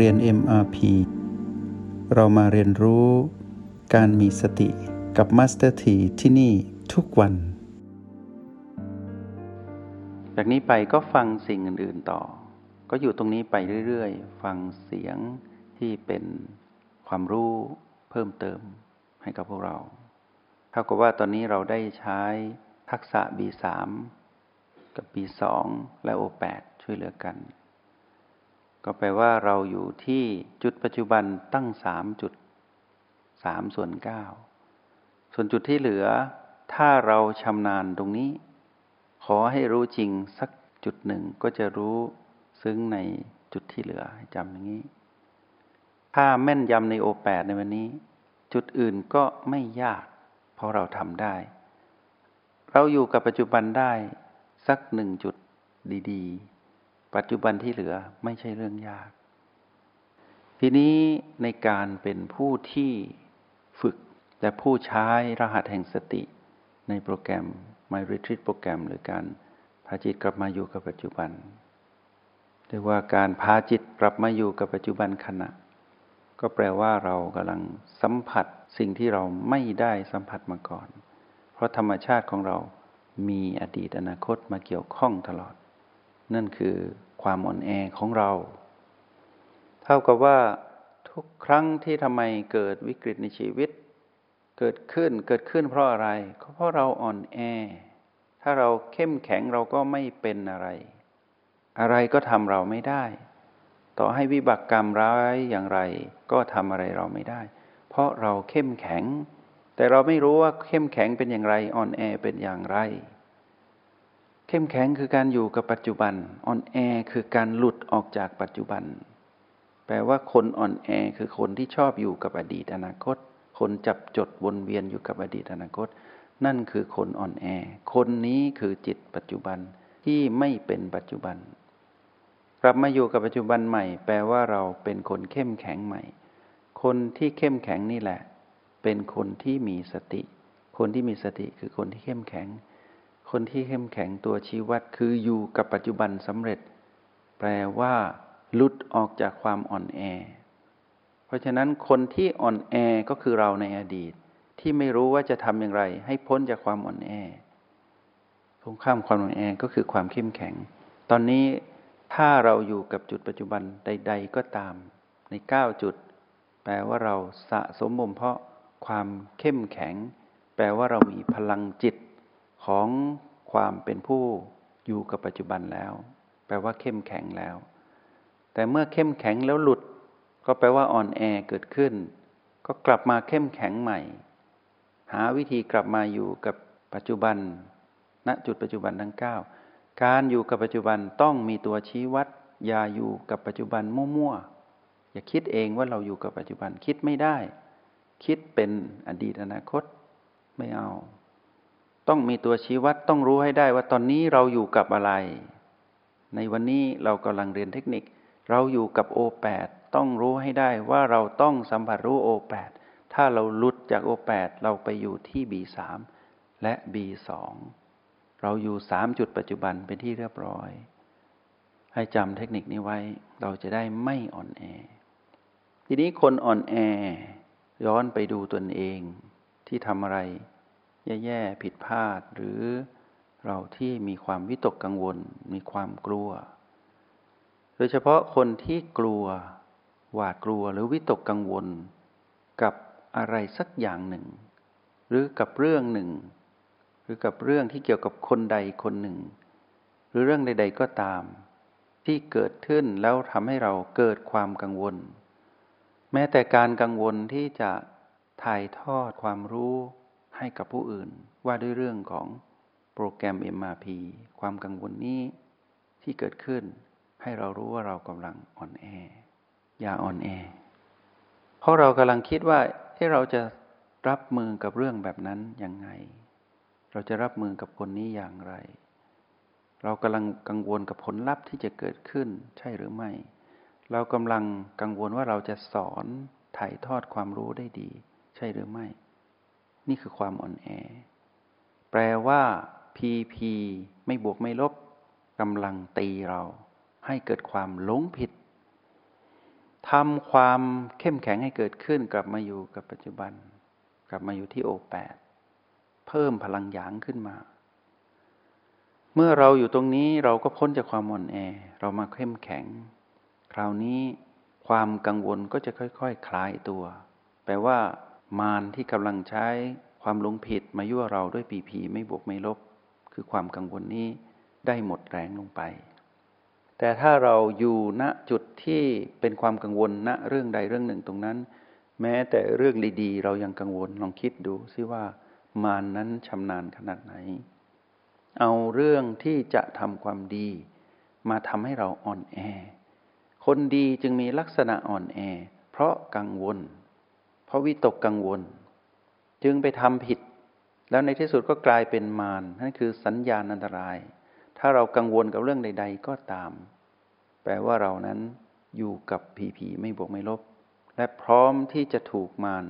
เรียน MRP เรามาเรียนรู้การมีสติกับ Master T ที่ที่นี่ทุกวัน จากนี้ไปก็ฟังสิ่งอื่น ๆ ต่อ ก็อยู่ตรงนี้ไปเรื่อย ๆ ฟังเสียงที่เป็นความรู้เพิ่มเติมให้กับพวกเราเท่ากับว่าตอนนี้เราได้ใช้ทักษะ B3 กับ B2 และ O8 ช่วยเหลือกัน ก็แปลว่าเราอยู่ที่จุดปัจจุบันตั้ง3จุด3ส่วน9ส่วนจุดที่เหลือ ถ้าเราชำนาญตรงนี้ ขอให้รู้จริงสักจุดหนึ่งก็จะรู้ซึ้งในจุดที่เหลือจำอย่างนี้ ถ้าแม่นยำในโอแปดในวันนี้ จุดอื่นก็ไม่ยาก เพราะเราทำได้ เราอยู่กับปัจจุบันได้สักหนึ่งจุดดี ๆ ปัจจุบันที่เหลือไม่ใช่เรื่องยาก ทีนี้ในการเป็นผู้ที่ฝึกแต่ผู้ใช้รหัสแห่งสติในโปรแกรม My Retreat โปรแกรม หรือการพาจิตกลับมาอยู่กับปัจจุบันเรียกว่าการพาจิตกลับมาอยู่กับปัจจุบันขณะ ก็แปลว่าเรากำลังสัมผัสสิ่งที่เราไม่ได้สัมผัสมาก่อน เพราะธรรมชาติของเรามีอดีตอนาคตมาเกี่ยวข้องตลอด นั่นคือความอ่อนแอของเรา เท่ากับว่าทุกครั้งที่ทำไมเกิดวิกฤตในชีวิต เกิดขึ้นเกิดขึ้นเพราะอะไรก็เพราะเราอ่อนแอ ถ้าเราเข้มแข็งเราก็ไม่เป็นอะไร อะไรก็ทำเราไม่ได้ ต่อให้วิบากกรรมร้ายอย่างไร ก็ทำอะไรเราไม่ได้ เพราะเราเข้มแข็ง แต่เราไม่รู้ว่าเข้มแข็งเป็นอย่างไรอ่อนแอเป็นอย่างไร เข้มแข็งคือการอยู่กับปัจจุบันอ่อนแอคือการหลุดออกจากปัจจุบัน แปลว่าคนอ่อนแอคือคนที่ชอบอยู่กับอดีตอนาคต คนจับจดวนเวียนอยู่กับอดีตอนาคต นั่นคือคนอ่อนแอ คนนี้คือจิตปัจจุบันที่ไม่เป็นปัจจุบัน กลับมาอยู่กับปัจจุบันใหม่ แปลว่าเราเป็นคนเข้มแข็งใหม่ คนที่เข้มแข็งนี่แหละ เป็นคนที่มีสติ คนที่มีสติคือคนที่เข้มแข็ง คนที่เข้มแข็งตัวชี้วัดคืออยู่กับปัจจุบันสำเร็จ แปลว่าหลุดออกจากความอ่อนแอ เพราะฉะนั้นคนที่อ่อนแอก็คือเราในอดีต ที่ไม่รู้ว่าจะทำอย่างไร ให้พ้นจากความอ่อนแอตรงข้ามความอ่อนแอก็คือความเข้มแข็ง ตอนนี้ถ้าเราอยู่กับจุดปัจจุบันใด ๆ ก็ตาม ในเก้าจุด แปลว่าเราสะสมบ่มเพาะความเข้มแข็ง แปลว่าเรามีพลังจิต ของความเป็นผู้อยู่กับปัจจุบันแล้ว แปลว่าเข้มแข็งแล้ว แต่เมื่อเข้มแข็งแล้วหลุด ก็แปลว่าอ่อนแอเกิดขึ้น ก็กลับมาเข้มแข็งใหม่ หาวิธีกลับมาอยู่กับปัจจุบัน ณจุดปัจจุบันทั้ง 9 การอยู่กับปัจจุบันต้องมีตัวชี้วัด อย่าอยู่กับปัจจุบันมั่วๆอย่าคิดเองว่าเราอยู่กับปัจจุบันคิดไม่ได้ คิดเป็นอดีตอนาคตไม่เอา ต้องมีตัวชี้วัดต้องรู้ให้ได้ว่าตอนนี้เราอยู่กับอะไร ในวันนี้เรากำลังเรียนเทคนิค เราอยู่กับโอแปดต้องรู้ให้ได้ว่าเราต้องสัมผัสรู้โอแปดถ้าเราหลุดจากโอแปดเราไปอยู่ที่บีสามและบีสองเราอยู่สามจุดปัจจุบันเป็นที่เรียบร้อย ให้จำเทคนิคนี้ไว้ เราจะได้ไม่อ่อนแอ ทีนี้คนอ่อนแอ ย้อนไปดูตนเองที่ทำอะไร แย่ๆ ผิดพลาด หรือเราที่มีความวิตกกังวล มีความกลัว โดยเฉพาะคนที่กลัว หวาดกลัวหรือวิตกกังวล กับอะไรสักอย่างหนึ่ง หรือกับเรื่องหนึ่ง หรือกับเรื่องที่เกี่ยวกับคนใดคนหนึ่ง หรือเรื่องใด ๆก็ตาม ที่เกิดขึ้นแล้วทำให้เราเกิดความกังวล แม้แต่การกังวลที่จะถ่ายทอดความรู้ ให้กับผู้อื่น ว่าด้วยเรื่องของโปรแกรม MRP ความกังวลนี้ที่เกิดขึ้น ให้เรารู้ว่าเรากำลังอ่อนแอ อย่าอ่อนแอ เพราะเรากำลังคิดว่าให้เราจะรับมือกับเรื่องแบบนั้นยังไง เราจะรับมือกับคนนี้อย่างไร เรากำลังกังวลกับผลลัพธ์ที่จะเกิดขึ้น ใช่หรือไม่ เรากำลังกังวลว่าเราจะสอนถ่ายทอดความรู้ได้ดี ใช่หรือไม่ นี่คือความอ่อนแอ แปลว่า PP ไม่บวกไม่ลบกำลังตีเรา ให้เกิดความหลงผิดทำความเข้มแข็งให้เกิดขึ้น กลับมาอยู่กับปัจจุบัน กลับมาอยู่ที่โอแปดเพิ่มพลังหยางขึ้นมา เมื่อเราอยู่ตรงนี้เราก็พ้นจากความอ่อนแอ เรามาเข้มแข็ง คราวนี้ความกังวลก็จะค่อยๆคคลายตัว แปลว่า มารที่กำลังใช้ความหลงผิดมายั่วเราด้วยปีผีไม่บวกไม่ลบ คือความกังวลนี้ได้หมดแรงลงไป แต่ถ้าเราอยู่ณจุดที่เป็นความกังวลณเรื่องใดเรื่องหนึ่งตรงนั้น แม้แต่เรื่องดีๆ เรายังกังวลลองคิดดูซิว่ามารนั้นชำนาญขนาดไหน เอาเรื่องที่จะทำความดี มาทำให้เราอ่อนแอ คนดีจึงมีลักษณะอ่อนแอ เพราะกังวล ราะวิตกกังวล จึงไปทำผิด แล้วในที่สุดก็กลายเป็นมารนั่นคือสัญญาณอันตราย ถ้าเรากังวลกับเรื่องใด ๆ ก็ตาม แปลว่าเรานั้นอยู่กับผีผีไม่บวกไม่ลบ และพร้อมที่จะถูกมาร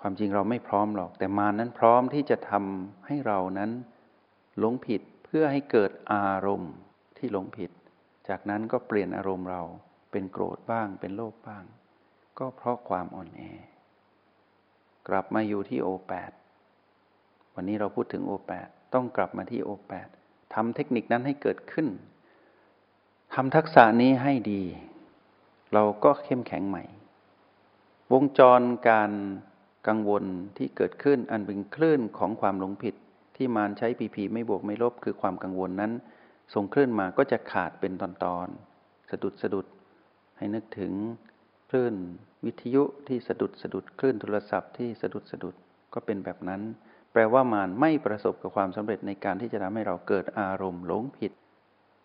ความจริงเราไม่พร้อมหรอก แต่มารนั้นพร้อมที่จะทำให้เรานั้นหลงผิดเพื่อให้เกิดอารมณ์ที่หลงผิด จากนั้นก็เปลี่ยนอารมณ์เราเป็นโกรธบ้าง เป็นโลภบ้าง ก็เพราะความอ่อนแอ กลับมาอยู่ที่โอแปดวันนี้เราพูดถึงโอแปดต้องกลับมาที่โอแปดทำเทคนิคนั้นให้เกิดขึ้นทำทักษะนี้ให้ดี เราก็เข้มแข็งใหม่ วงจรการกังวลที่เกิดขึ้นอันเป็นคลื่นของความหลงผิด ที่มารใช้ปีพีไม่บวกไม่ลบคือความกังวลนั้นส่งคลื่นมาก็จะขาดเป็นตอนๆสะดุดสะดุดให้นึกถึงคลื่น วิทยุที่สะดุดสะดุดคลื่นโทรศัพท์ที่สะดุดสะดุดก็เป็นแบบนั้น แปลว่ามารไม่ประสบกับความสำเร็จในการที่จะทำให้เราเกิดอารมณ์หลงผิด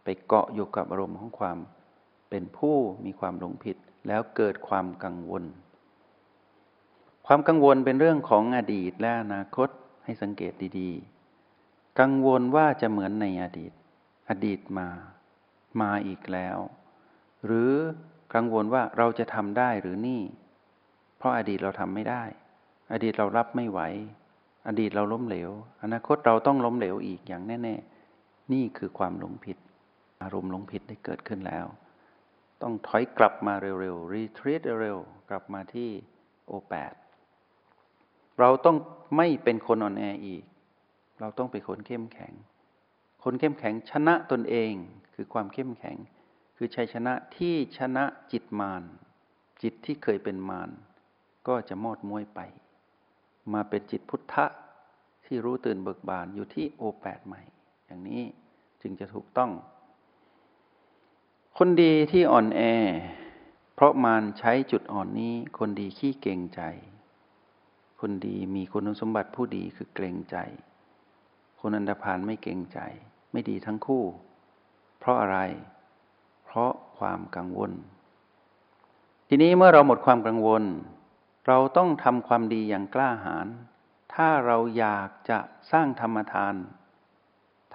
ไปเกาะอยู่กับอารมณ์ของความ เป็นผู้มีความหลงผิด แล้วเกิดความกังวล ความกังวลเป็นเรื่องของอดีตและอนาคตให้สังเกตดีๆ กังวลว่าจะเหมือนในอดีต อดีตมา มาอีกแล้ว หรือ กังวลว่าเราจะทำได้หรือนี่ เพราะอดีตเราทำไม่ได้ อดีตเรารับไม่ไหว อดีตเราล้มเหลว อนาคตเราต้องล้มเหลวอีกอย่างแน่ ๆ นี่คือความหลงผิด อารมณ์หลงผิดได้เกิดขึ้นแล้ว ต้องถอยกลับมาเร็วๆรีทรีตเร็วๆกลับมาที่โอแปดเราต้องไม่เป็นคนอ่อนแออีก เราต้องเป็นคนเข้มแข็ง คนเข้มแข็งชนะตนเองคือความเข้มแข็ง คือชัยชนะที่ชนะจิตมาร จิตที่เคยเป็นมาร ก็จะมอดม้วยไป มาเป็นจิตพุทธะที่รู้ตื่นเบิกบานอยู่ที่โอแปดใหม่ อย่างนี้จึงจะถูกต้อง คนดีที่อ่อนแอ เพราะมารใช้จุดอ่อนนี้ คนดีขี้เก่งใจ คนดีมีคุณสมบัติผู้ดีคือเกรงใจ คนอันดพานไม่เกรงใจ ไม่ดีทั้งคู่ เพราะอะไร เพราะความกังวล ทีนี้เมื่อเราหมดความกังวล เราต้องทำความดีอย่างกล้าหาญถ้าเราอยากจะสร้างธรรมทาน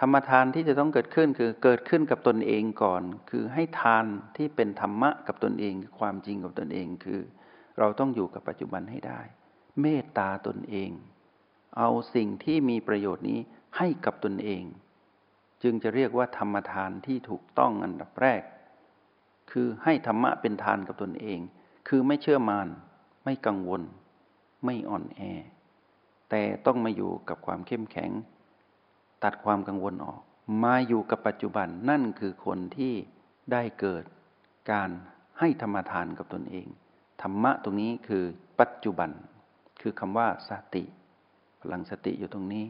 ธรรมทานที่จะต้องเกิดขึ้นคือเกิดขึ้นกับตนเองก่อน คือให้ทานที่เป็นธรรมะกับตนเองความจริงกับตนเองคือ เราต้องอยู่กับปัจจุบันให้ได้ เมตตาตนเอง เอาสิ่งที่มีประโยชน์นี้ให้กับตนเอง จึงจะเรียกว่าธรรมทานที่ถูกต้องอันดับแรก คือให้ธรรมะเป็นทานกับตนเอง คือไม่เชื่อมารไม่กังวล ไม่อ่อนแอ แต่ต้องมาอยู่กับความเข้มแข็ง ตัดความกังวลออก มาอยู่กับปัจจุบันนั่นคือคนที่ได้เกิดการให้ธรรมทานกับตนเอง ธรรมะตรงนี้คือปัจจุบัน คือคำว่าสติ พลังสติอยู่ตรงนี้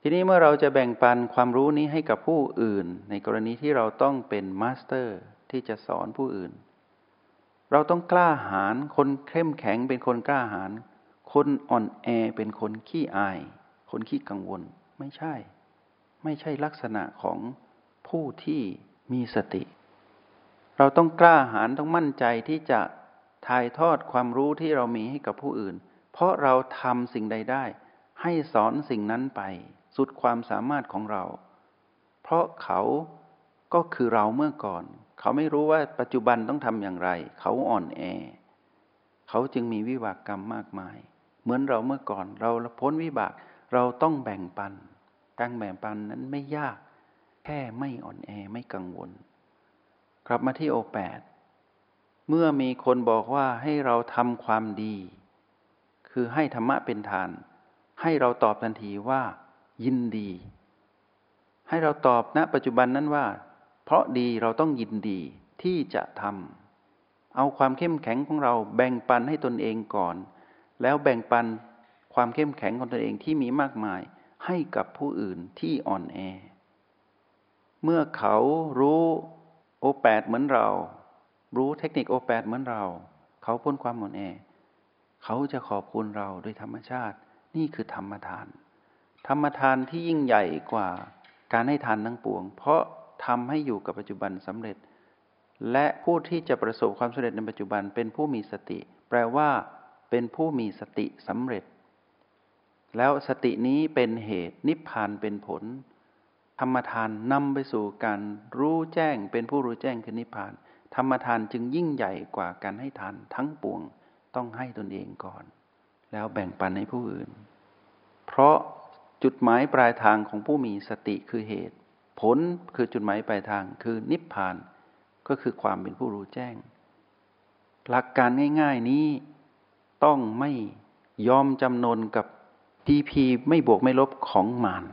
ทีนี้เมื่อเราจะแบ่งปันความรู้นี้ให้กับผู้อื่น ในกรณีที่เราต้องเป็น masterที่จะสอนผู้อื่น เราต้องกล้าหาญคนเข้มแข็งเป็นคนกล้าหาญคนอ่อนแอเป็นคนขี้อาย คนขี้กังวลไม่ใช่ ไม่ใช่ลักษณะของผู้ที่มีสติ เราต้องกล้าหาญต้องมั่นใจที่จะถ่ายทอดความรู้ที่เรามีให้กับผู้อื่น เพราะเราทำสิ่งใดได้ ให้สอนสิ่งนั้นไป สุดความสามารถของเรา เพราะเขาก็คือเราเมื่อก่อน เขาไม่รู้ว่าปัจจุบันต้องทำอย่างไร เขาอ่อนแอ เขาจึงมีวิบากกรรมมากมาย เหมือนเราเมื่อก่อน เราพ้นวิบากเราต้องแบ่งปันการแบ่งปันนั้นไม่ยาก แค่ไม่อ่อนแอไม่กังวล กลับมาที่โอแปดเมื่อมีคนบอกว่าให้เราทำความดี คือให้ธรรมะเป็นทาน ให้เราตอบทันทีว่า ยินดี ให้เราตอบณปัจจุบันนั้นว่า เพราะดีเราต้องยินดีที่จะทำเอาความเข้มแข็งของเราแบ่งปันให้ตนเองก่อน แล้วแบ่งปันความเข้มแข็งของตนเองที่มีมากมายให้กับผู้อื่นที่อ่อนแอ เมื่อเขารู้โอแปดเหมือนเรา รู้เทคนิคโอแปดเหมือนเรา เขาพ้นความอ่อนแอ เขาจะขอบคุณเราด้วยธรรมชาติ นี่คือธรรมทาน ธรรมทานที่ยิ่งใหญ่กว่าการให้ทานทั้งปวง เพราะทำให้อยู่กับปัจจุบันสำเร็จ และผู้ที่จะประสบความสำเร็จในปัจจุบันเป็นผู้มีสติ แปลว่า เป็นผู้มีสติสำเร็จ แล้วสตินี้เป็นเหตุนิพพานเป็นผล ธรรมทานนำไปสู่การรู้แจ้ง เป็นผู้รู้แจ้งคือนิพพาน ธรรมทานจึงยิ่งใหญ่กว่าการให้ทานทั้งปวง ต้องให้ตนเองก่อน แล้วแบ่งปันให้ผู้อื่น เพราะ จุดหมายปลายทางของผู้มีสติคือเหตุ ผลคือจุดหมายปลายทางคือนิพพานก็คือความเป็นผู้รู้แจ้ง หลักการง่าย ๆนี้ต้องไม่ยอมจำนนกับทีพีไม่บวกไม่ลบของมาน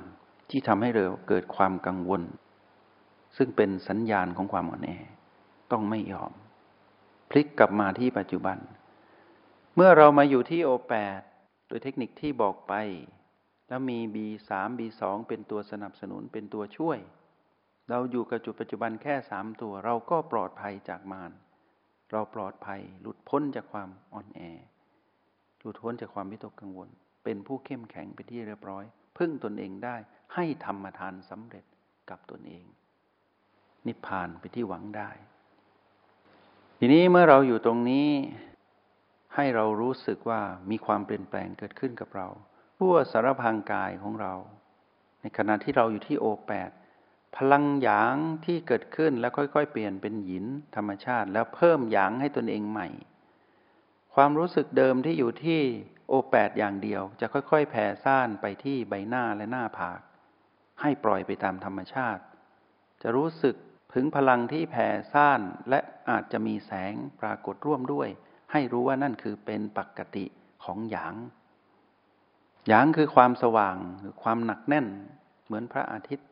ที่ทำให้เราเกิดความกังวล ซึ่งเป็นสัญญาณของความอ่อนแอต้องไม่ยอม พลิกกลับมาที่ปัจจุบัน เมื่อเรามาอยู่ที่โอแปดโดยเทคนิคที่บอกไป แล้วมี B3 B2 เป็นตัวสนับสนุนเป็นตัวช่วย เราอยู่กับจุดปัจจุบันแค่สามตัว เราก็ปลอดภัยจากมารเราปลอดภัยหลุดพ้นจากความอ่อนแอ หลุดพ้นจากความวิตกกังวล เป็นผู้เข้มแข็งเป็นที่เรียบร้อย พึ่งตนเองได้ให้ธรรมทานสำเร็จกับตนเอง นิพพานเป็นที่หวังได้ ทีนี้เมื่อเราอยู่ตรงนี้ให้เรารู้สึกว่ามีความเปลี่ยนแปลงเกิดขึ้นกับเรา ทั่วสารพังกายของเรา ในขณะที่เราอยู่ที่โอแปดพลังหยางที่เกิดขึ้นแล้วค่อยๆ เปลี่ยนเป็นหยินธรรมชาติ แล้วเพิ่มหยางให้ตนเองใหม่ ความรู้สึกเดิมที่อยู่ที่โอแปดอย่างเดียว จะค่อยๆ แผ่ซ่านไปที่ใบหน้าและหน้าผาก ให้ปล่อยไปตามธรรมชาติ จะรู้สึกถึงพลังที่แผ่ซ่านและอาจจะมีแสงปรากฏร่วมด้วย ให้รู้ว่านั่นคือเป็นปกติของหยาง หยางคือความสว่างหรือความหนักแน่น เหมือนพระอาทิตย์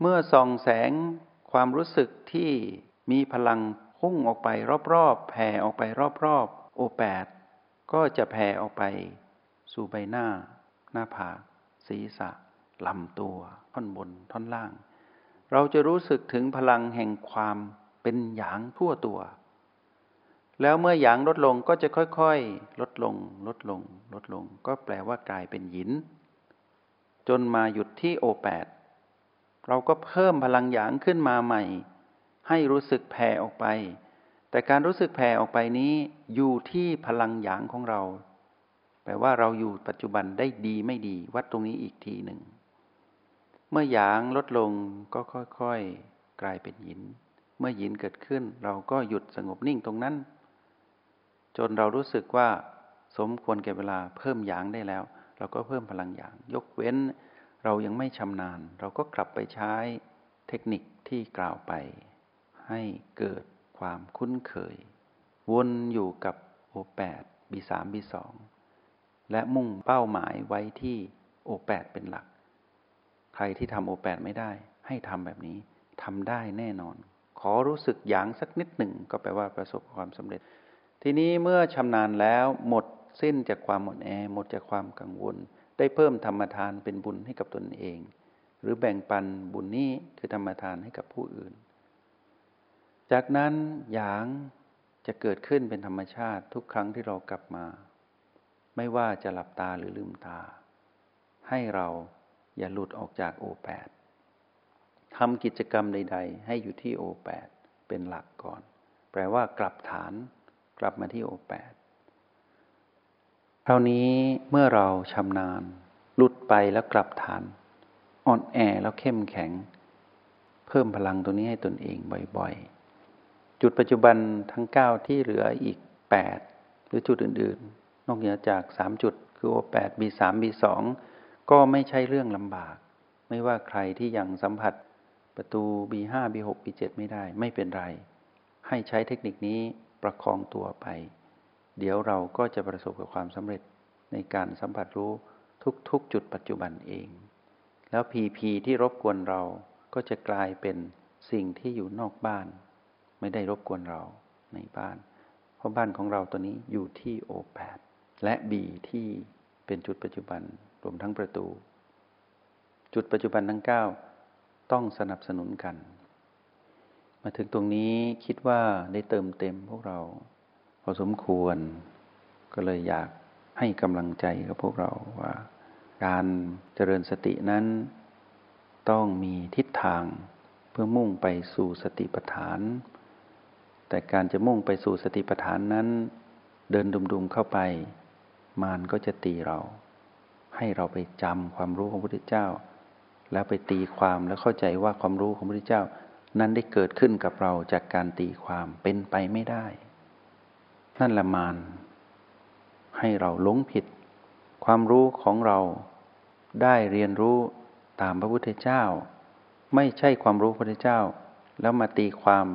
เมื่อส่องแสงความรู้สึกที่มีพลังพุ่งออกไปรอบๆแผ่ออกไปรอบๆโอแปดก็จะแผ่ออกไป สู่ใบหน้า หน้าผากศีรษะลำตัว ท่อนบนท่อนล่าง เราจะรู้สึกถึงพลังแห่งความเป็นหยางทั่วตัว แล้วเมื่อหยางลดลงก็จะค่อยๆ ลดลง ลดลง ลดลง ก็แปลว่ากลายเป็นหยิน จนมาหยุดที่โอแปดเราก็เพิ่มพลังหยางขึ้นมาใหม่ ให้รู้สึกแผ่ออกไป แต่การรู้สึกแผ่ออกไปนี้อยู่ที่พลังหยางของเรา แปลว่าเราอยู่ปัจจุบันได้ดีไม่ดี วัดตรงนี้อีกทีหนึ่ง เมื่อหยางลดลงก็ค่อยๆ กลายเป็นหยิน เมื่อหยินเกิดขึ้น เราก็หยุดสงบนิ่งตรงนั้น จนเรารู้สึกว่าสมควรแก่เวลาเพิ่มหยางได้แล้ว เราก็เพิ่มพลังหยาง ยกเว้นเรายังไม่ชำนาญ เราก็กลับไปใช้เทคนิคที่กล่าวไป ให้เกิดความคุ้นเคย วนอยู่กับโอแปดบีสามบีสองและมุ่งเป้าหมายไว้ที่โอแปดเป็นหลัก ใครที่ทำโอแปดไม่ได้ ให้ทำแบบนี้ทำได้แน่นอน ขอรู้สึกหยางสักนิดหนึ่งก็แปลว่าประสบความสำเร็จ ทีนี้เมื่อชำนาญแล้วหมดสิ้นจากความหมดแอหมดจากความกังวล ได้เพิ่มธรรมทานเป็นบุญให้กับตนเอง หรือแบ่งปันบุญนี้คือธรรมทานให้กับผู้อื่น จากนั้นหยางจะเกิดขึ้นเป็นธรรมชาติทุกครั้งที่เรากลับมา ไม่ว่าจะหลับตาหรือลืมตา ให้เราอย่าหลุดออกจากโอแปดทำกิจกรรมใด ๆ ให้อยู่ที่โอแปดเป็นหลักก่อน แปลว่ากลับฐาน กลับมาที่โอแปดคราวนี้เมื่อเราชำนาญหลุดไปแล้วกลับฐาน อ่อนแอแล้วเข้มแข็ง เพิ่มพลังตัวนี้ให้ตนเองบ่อยๆ จุดปัจจุบันทั้งเก้าที่เหลืออีกแปดหรือจุดอื่นๆ นอกเหนือจากสามจุดคือโอแปดบีสามบีสองก็ไม่ใช่เรื่องลำบาก ไม่ว่าใครที่ยังสัมผัสประตู B5 B6 B7 ไม่ได้ไม่เป็นไร ให้ใช้เทคนิคนี้ ประคองตัวไป เดี๋ยวเราก็จะประสบกับความสำเร็จในการสัมผัสรู้ทุกๆ จุดปัจจุบันเอง แล้วพีพีที่รบกวนเราก็จะกลายเป็นสิ่งที่อยู่นอกบ้าน ไม่ได้รบกวนเราในบ้าน เพราะบ้านของเราตัวนี้อยู่ที่โอแปดและบีที่เป็นจุดปัจจุบันรวมทั้งประตู จุดปัจจุบันทั้งเก้าต้องสนับสนุนกัน มาถึงตรงนี้คิดว่าได้เติมเต็มพวกเรา พอสมควร ก็เลยอยากให้กำลังใจกับพวกเราว่า การเจริญสตินั้น ต้องมีทิศทางเพื่อมุ่งไปสู่สติปัฏฐาน แต่การจะมุ่งไปสู่สติปัฏฐานนั้น เดินดุมๆเข้าไป มารก็จะตีเรา ให้เราไปจำความรู้ของพระพุทธเจ้า แล้วไปตีความแล้วเข้าใจว่าความรู้ของพระพุทธเจ้า นั้นได้เกิดขึ้นกับเราจากการตีความเป็นไปไม่ได้ นั่นละมารให้เราหลงผิด ความรู้ของเราได้เรียนรู้ตามพระพุทธเจ้า ไม่ใช่ความรู้พระพุทธเจ้า แล้วมาตีความ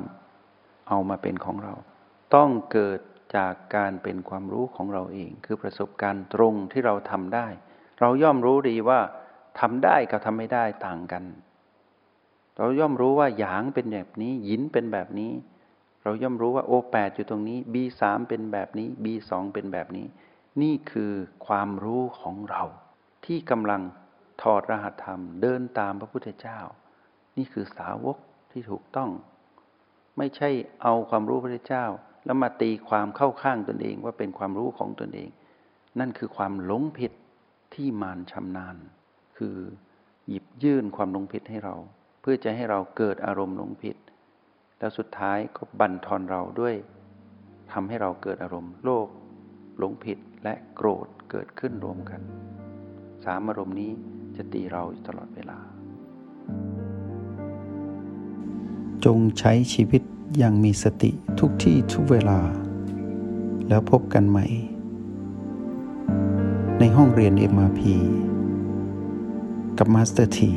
เอามาเป็นของเรา ต้องเกิดจากการเป็นความรู้ของเราเอง คือประสบการณ์ตรงที่เราทำได้ เราย่อมรู้ดีว่าทำได้กับทำไม่ได้ต่างกัน เราย่อมรู้ว่าหยางเป็นแบบนี้ หยินเป็นแบบนี้ เราย่อมรู้ว่าโอแปดอยู่ตรงนี้บีสามเป็นแบบนี้บีสองเป็นแบบนี้ นี่คือความรู้ของเรา ที่กำลังถอดรหัสธรรมเดินตามพระพุทธเจ้า นี่คือสาวกที่ถูกต้อง ไม่ใช่เอาความรู้พระพุทธเจ้า แล้วมาตีความเข้าข้างตนเองว่าเป็นความรู้ของตนเอง นั่นคือความหลงผิดที่มารชำนาญ คือหยิบยื่นความหลงผิดให้เรา พื่อจะให้เราเกิดอารมณ์หลงผิด แล้วสุดท้ายก็บั่นทอนเราด้วยทำให้เราเกิดอารมณ์โลภหลงผิดและโกรธเกิดขึ้นรวมกันสามอารมณ์นี้จะตีเราตลอดเวลา จงใช้ชีวิตอย่างมีสติทุกที่ทุกเวลา แล้วพบกันใหม่ ในห้องเรียน MRP กับ master ที